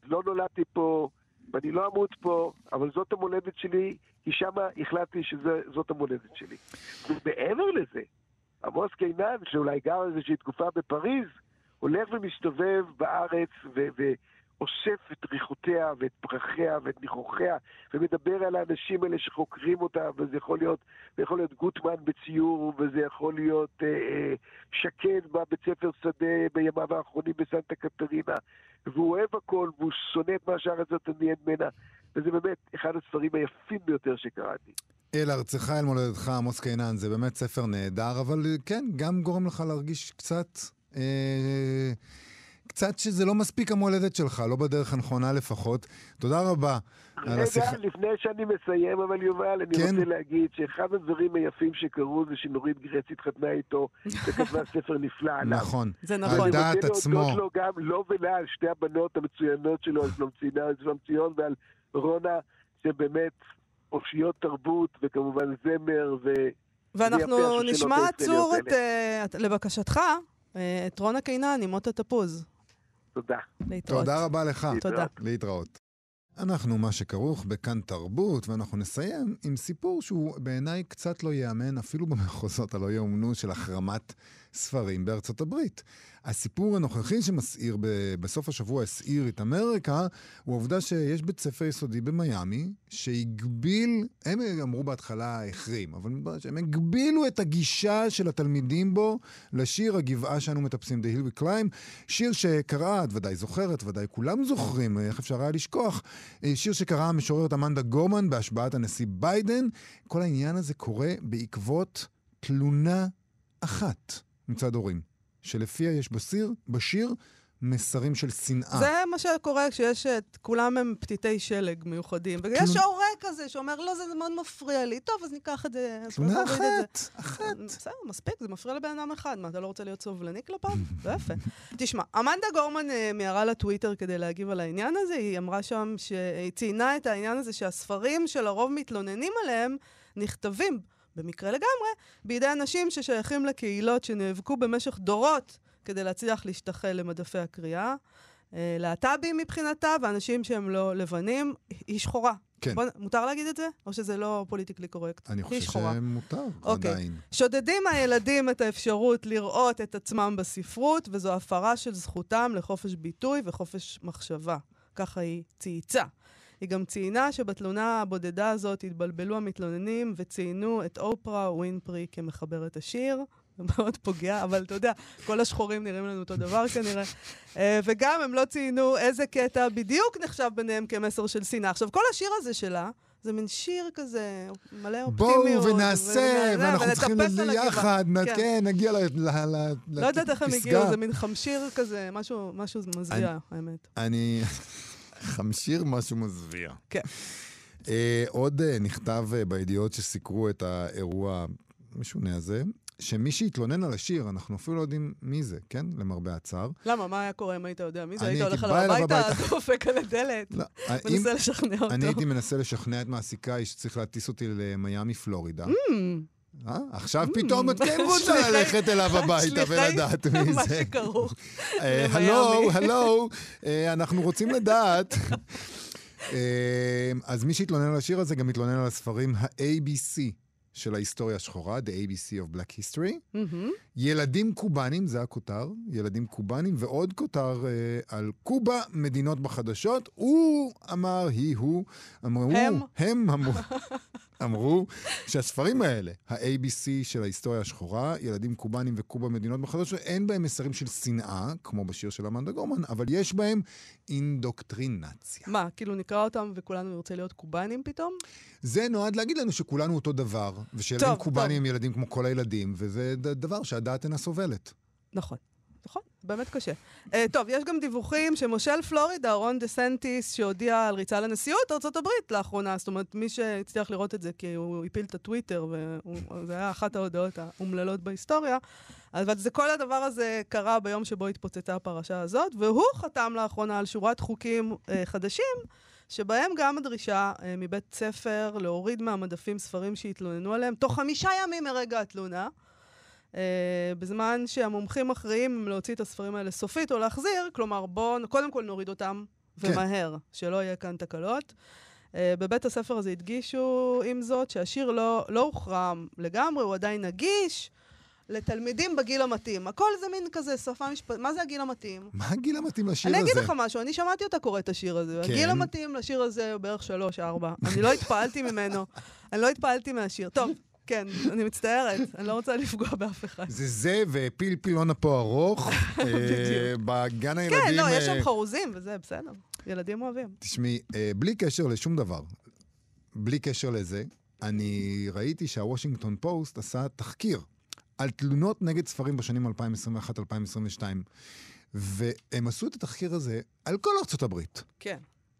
לא נולדתי פה, ואני לא אמות פה, אבל זאת המולדת שלי, כי שמה החלטתי שזאת המולדת שלי. ומעבר לזה, עמוס קינן, שאולי גר איזושהי תקופה בפריז, הולך ומסתובב בארץ ו- ו- אוסף את ריחותיה ואת פרחיה ואת ניחוחיה, ומדבר על האנשים האלה שחוקרים אותה, וזה יכול להיות, יכול להיות גוטמן בציור, וזה יכול להיות אה, אה, שקד בבית ספר שדה בימיו האחרונים בסנטה קטרינה, והוא אוהב הכל, והוא שונא את מה שהארץ הזאת עניין ממנה, וזה באמת אחד הספרים היפים ביותר שקראתי. אל ארצך, אל מולדתך, עמוס קינן, זה באמת ספר נהדר, אבל כן, גם גורם לך להרגיש קצת... אה... קצת שזה לא מספיק המולדת שלך, לא בדרך הנכונה לפחות. תודה רבה על רגע, השיחה. לפני שאני מסיים, אבל יובל, אני כן. רוצה להגיד שאחד הדברים היפים שקרו זה שנורית גרץ התחתנה איתו, וכתבה (laughs) ספר נפלא עליו. נכון. זה על נכון. אני דעת רוצה עצמו. להודות לו גם, לו ולה, על שתי הבנות המצוינות שלו, על שלום ציונה- על שלום ציון ועל רונה, שבאמת אושיות תרבות, וכמובן זמר, ו... ואנחנו אני נשמע עצור את, את- לבקשתך, אה, את רונה קינן עם מות התפוז. תודה. להתראות. תודה רבה לך. תודה. להתראות. אנחנו מה שכרוך בכאן תרבות, ואנחנו נסיים עם סיפור שהוא בעיניי קצת לא ייאמן, אפילו במחוזות הלא יאומנו של החרמת ספרים בארצות הברית. הסיפור הנוכחי שמסעיר בסוף השבוע, הסעיר את אמריקה, הוא העובדה שיש בית ספר יסודי במיאמי, שהגביל, הם אמרו בהתחלה החרים, אבל שהם הגבילו את הגישה של התלמידים בו לשיר הגבעה שאנו מטפסים, The Hill We Climb, שיר שקראה, את ודאי זוכרת, ודאי כולם זוכרים, איך אפשר היה לשכוח, אה, שיר שקראה המשוררת אמנדה גורמן בהשבעת הנשיא ביידן. כל העניין הזה קורה בעקבות תלונה אחת מצד הורים, שלפיה יש בשיר, בשיר מסרים של שנאה. זה מה שקורה כשיש את, כולם הם פתיתי שלג מיוחדים. ויש תלונה- הורה כזה שאומר, לא, זה מאוד מפריע לי. טוב, אז ניקח את זה. תלונה נוריד את זה." אחת, אחת. בסדר, מספיק, זה מפריע לבן אדם אחד. מה, אתה לא רוצה להיות סובלני כלפיו? (laughs) זה יפה. תשמע, אמנדה גורמן אה, מיהרה לטוויטר כדי להגיב על העניין הזה. היא אמרה שם שהיא ציינה את העניין הזה שהספרים שלרוב מתלוננים עליהם נכתבים, במקרה לגמרי, בידי אנשים ששייכים לקהילות שנאבקו במשך דורות כדי להצליח להשתחל למדפי הקריאה. אה, להט"בים מבחינתה, ואנשים שהם לא לבנים, היא שחורה. כן. בוא, מותר להגיד את זה? או שזה לא פוליטיקלי קורקט? אני חושב שחורה. שמותר אוקיי. עדיין. שודדים מהילדים את האפשרות לראות את עצמם בספרות, וזו הפרה של זכותם לחופש ביטוי וחופש מחשבה. ככה היא צייצה. היא גם ציינה שבתלונה הבודדה הזאת התבלבלו המתלוננים וציינו את אופרה ווינפרי כמחברת השיר. מאוד פוגע, אבל אתה יודע, כל השחורים נראים לנו אותו דבר כנראה. אה, וגם הם לא ציינו איזה קטע בדיוק נחשב ביניהם כמסר של שנאה. עכשיו, כל השיר הזה שלה, זה מין שיר כזה מלא אופטימיות. בואו ונעשה, ואנחנו צריכים הגבעה. יחד, כן. כן, נגיע ל- ל- ל- לא יודעת איך הם לפסגה. הגיעו, זה מין חמשיר כזה, משהו, משהו מזוויע, האמת. אני... חמשיר משהו מזוויע. כן. אה, עוד אה, נכתב אה, בידיעות שסיקרו את האירוע המשונה הזה, שמי שהתלונן על השיר, אנחנו אפילו לא יודעים מי זה, כן? למרבה הצער. למה, מה היה קורה אם היית יודע מי זה? היית הולך אליו הביתה. דופק על הדלת, לא, מנסה לשכנע אותו. אני הייתי מנסה לשכנע את מעסיקה שצריך להטיס אותי למיאמי, פלורידה. אה? עכשיו פתאום את כן רוצה (laughs) Mm. ללכת אליו הביתה ולדעת מי (laughs) מה זה. שכרוך. אה, למיאמי. הלו, (laughs) הלו, אה, אנחנו רוצים לדעת. אה, אז מי שהתלונן על השיר הזה גם התלונן על הספרים ה-ABC של ההיסטוריה השחורה, The ABC of Black History. מהמם. ילדים קובנים, זה הכותר, ילדים קובנים, ועוד כותר אה, על קובה, מדינות בחדשות. הוא אמר, היא, הוא, אמרו, הם? הם אמרו, (laughs) אמרו שהספרים האלה, ה-ABC של ההיסטוריה השחורה, ילדים קובנים וקובה, מדינות בחדשות, אין בהם מסרים של שנאה, כמו בשיר של אמנדה גורמן, אבל יש בהם אינדוקטרינציה. מה, כאילו נקרא אותם וכולנו נרצה להיות קובנים פתאום? זה נועד להגיד לנו שכולנו אותו דבר, ושילדים טוב, קובנים טוב. הם ילדים כמו כל הילדים, וזה דבר שהדעת אינה סובלת. נכון. נכון, באמת קשה. Uh, טוב, יש גם דיווחים שמושל פלורידה, רון דה סנטיס, שהודיע על ריצה לנשיאות הברית לאחרונה, זאת אומרת, מי שהצליח לראות את זה, כי הוא הפיל את הטוויטר, וזה היה אחת ההודעות האומללות בהיסטוריה, אבל זה כל הדבר הזה קרה ביום שבו התפוצצה הפרשה הזאת, והוא חתם לאחרונה על שורת חוקים uh, חדשים, שבהם גם הדרישה uh, מבית ספר להוריד מהמדפים ספרים שהתלוננו עליהם, תוך חמישה ימים מרגע התלונה. Uh, בזמן שהמומחים מכריעים אם להוציא את הספרים האלה סופית או להחזיר, כלומר בואו קודם כל נוריד אותם כן. ומהר, שלא יהיה כאן תקלות. Uh, בבית הספר הזה הדגישו עם זאת שהשיר לא, לא הוחרם לגמרי, הוא עדיין נגיש לתלמידים בגיל המתאים. הכל זה מין כזה שפה משפטית, מה זה הגיל המתאים? מה הגיל המתאים לשיר אני הזה? אגיד לך משהו, אני שמעתי אותה קוראת את השיר הזה. כן. הגיל המתאים לשיר הזה הוא בערך שלוש, ארבע. אני לא (laughs) התפעלתי ממנו, אני לא התפעלתי מהשיר. טוב, כן, אני מצטערת, אני לא רוצה לפגוע באף אחד. זה זה ופיל פילונה פה ארוך, (laughs) אה, בגן הילדים... כן, לא, יש אה, שם חרוזים וזה, בסדר. ילדים אוהבים. תשמעי, אה, בלי קשר לשום דבר, בלי קשר לזה, אני ראיתי שהוושינגטון פוסט עשה תחקיר על תלונות נגד ספרים בשנים 2021-2022. והם עשו את התחקיר הזה על כל ארצות הברית, כן.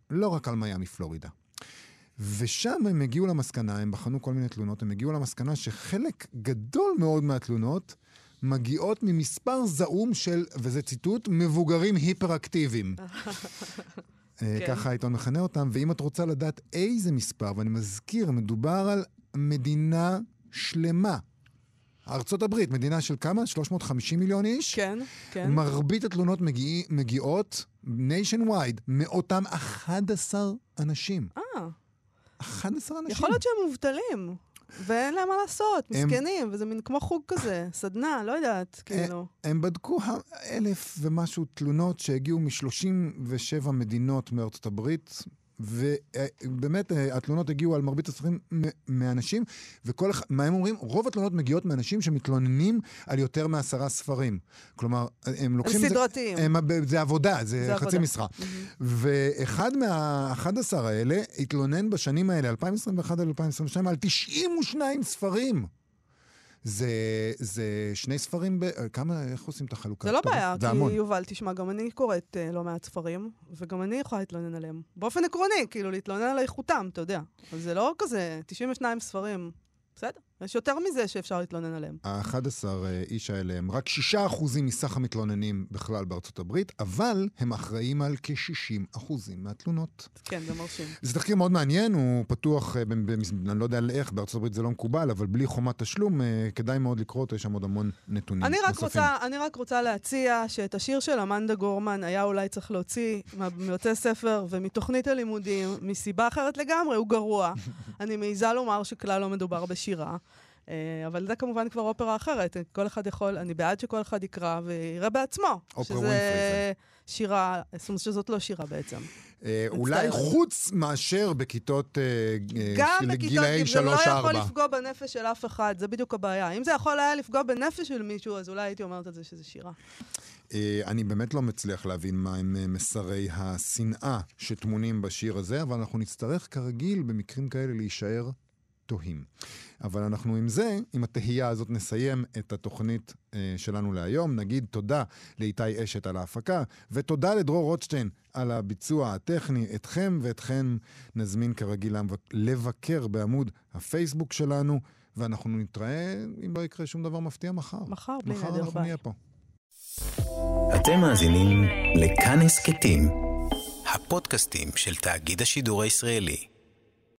לא רק על מיאמי, פלורידה. ושם הם הגיעו למסקנה, הם בחנו כל מיני תלונות, הם הגיעו למסקנה שחלק גדול מאוד מהתלונות מגיעות ממספר זעום של, וזה ציטוט, מבוגרים היפראקטיביים. (laughs) אה, כן. ככה העיתון מכנה אותם, ואם את רוצה לדעת איזה מספר, ואני מזכיר, מדובר על מדינה שלמה. ארצות הברית, מדינה של כמה? 350 מיליון איש? כן, כן. מרבית התלונות מגיע, מגיעות nationwide מאותם 11 אנשים. אה, 11 אנשים. יכול להיות שהם מובטלים, ואין להם מה לעשות, הם- מסכנים, וזה מין כמו חוג כזה, סדנה, לא יודעת, כאילו. הם בדקו ה- אלף ומשהו תלונות שהגיעו מ-37 מדינות מארצות הברית, ובאמת אה, התלונות הגיעו על מרבית מ- מאנשים, וכל אחד, מה הם אומרים? רוב התלונות מגיעות מאנשים שמתלוננים על יותר מעשרה ספרים. כלומר, הם לוקחים... זה- סדרתיים. הם, זה עבודה, זה, זה חצי עבודה. משרה. ואחד מה-11 האלה התלונן בשנים האלה, 2021 עד 2022, על 92 ספרים. זה, זה שני ספרים, ב... כמה, איך עושים את החלוקה? זה לא בעיה, כי המון. יובל, תשמע, גם אני קוראת אה, לא מעט ספרים, וגם אני יכולה להתלונן עליהם. באופן עקרוני, כאילו, להתלונן על איכותם, אתה יודע. אז זה לא כזה, 92 ספרים, בסדר. יש יותר מזה שאפשר להתלונן עליהם. ה-11 אה, איש האלה הם רק 6% מסך המתלוננים בכלל בארצות הברית, אבל הם אחראים על כ-60% מהתלונות. כן, זה מרשים. זה תחקיר מאוד מעניין, הוא פתוח, אה, אני לא יודע איך, בארצות הברית זה לא מקובל, אבל בלי חומת תשלום, אה, כדאי מאוד לקרוא אותו, יש שם עוד המון נתונים אני רק, נוספים. רוצה, אני רק רוצה להציע שאת השיר של אמנדה גורמן היה אולי צריך להוציא מבתי ספר ומתוכנית הלימודים, מסיבה אחרת לגמרי, הוא גרוע. (laughs) אני מעיזה לומר שכלל לא מדובר בשירה. אה, אבל זה כמובן כבר אופרה אחרת. כל אחד יכול, אני בעד שכל אחד יקרא ויראה בעצמו. אופרה ווינפרי זה. שירה, זאת אומרת שזאת לא שירה בעצם. אה, אולי. חוץ מאשר בכיתות אה, אה, גם של בכיתות גילאי ג' זה לא 3-4. יכול לפגוע בנפש של אף אחד, זה בדיוק הבעיה. אם זה יכול היה לפגוע בנפש של מישהו, אז אולי הייתי אומרת את זה שזה שירה. אני באמת לא מצליח להבין מה הם אה, מסרי השנאה שטמונים בשיר הזה, אבל אנחנו נצטרך כרגיל במקרים כאלה להישאר תוהים. אבל אנחנו עם זה, עם התהייה הזאת, נסיים את התוכנית אה, שלנו להיום. נגיד תודה לאיתי אשת על ההפקה, ותודה לדרור רוטשטיין על הביצוע הטכני. אתכם ואתכן נזמין כרגיל לבקר בעמוד הפייסבוק שלנו, ואנחנו נתראה, אם לא יקרה שום דבר מפתיע, מחר. מחר, בלי מחר נדר, אנחנו ביי. נהיה פה. אתם מאזינים לכאן הסכתים, הפודקאסטים של תאגיד השידור הישראלי.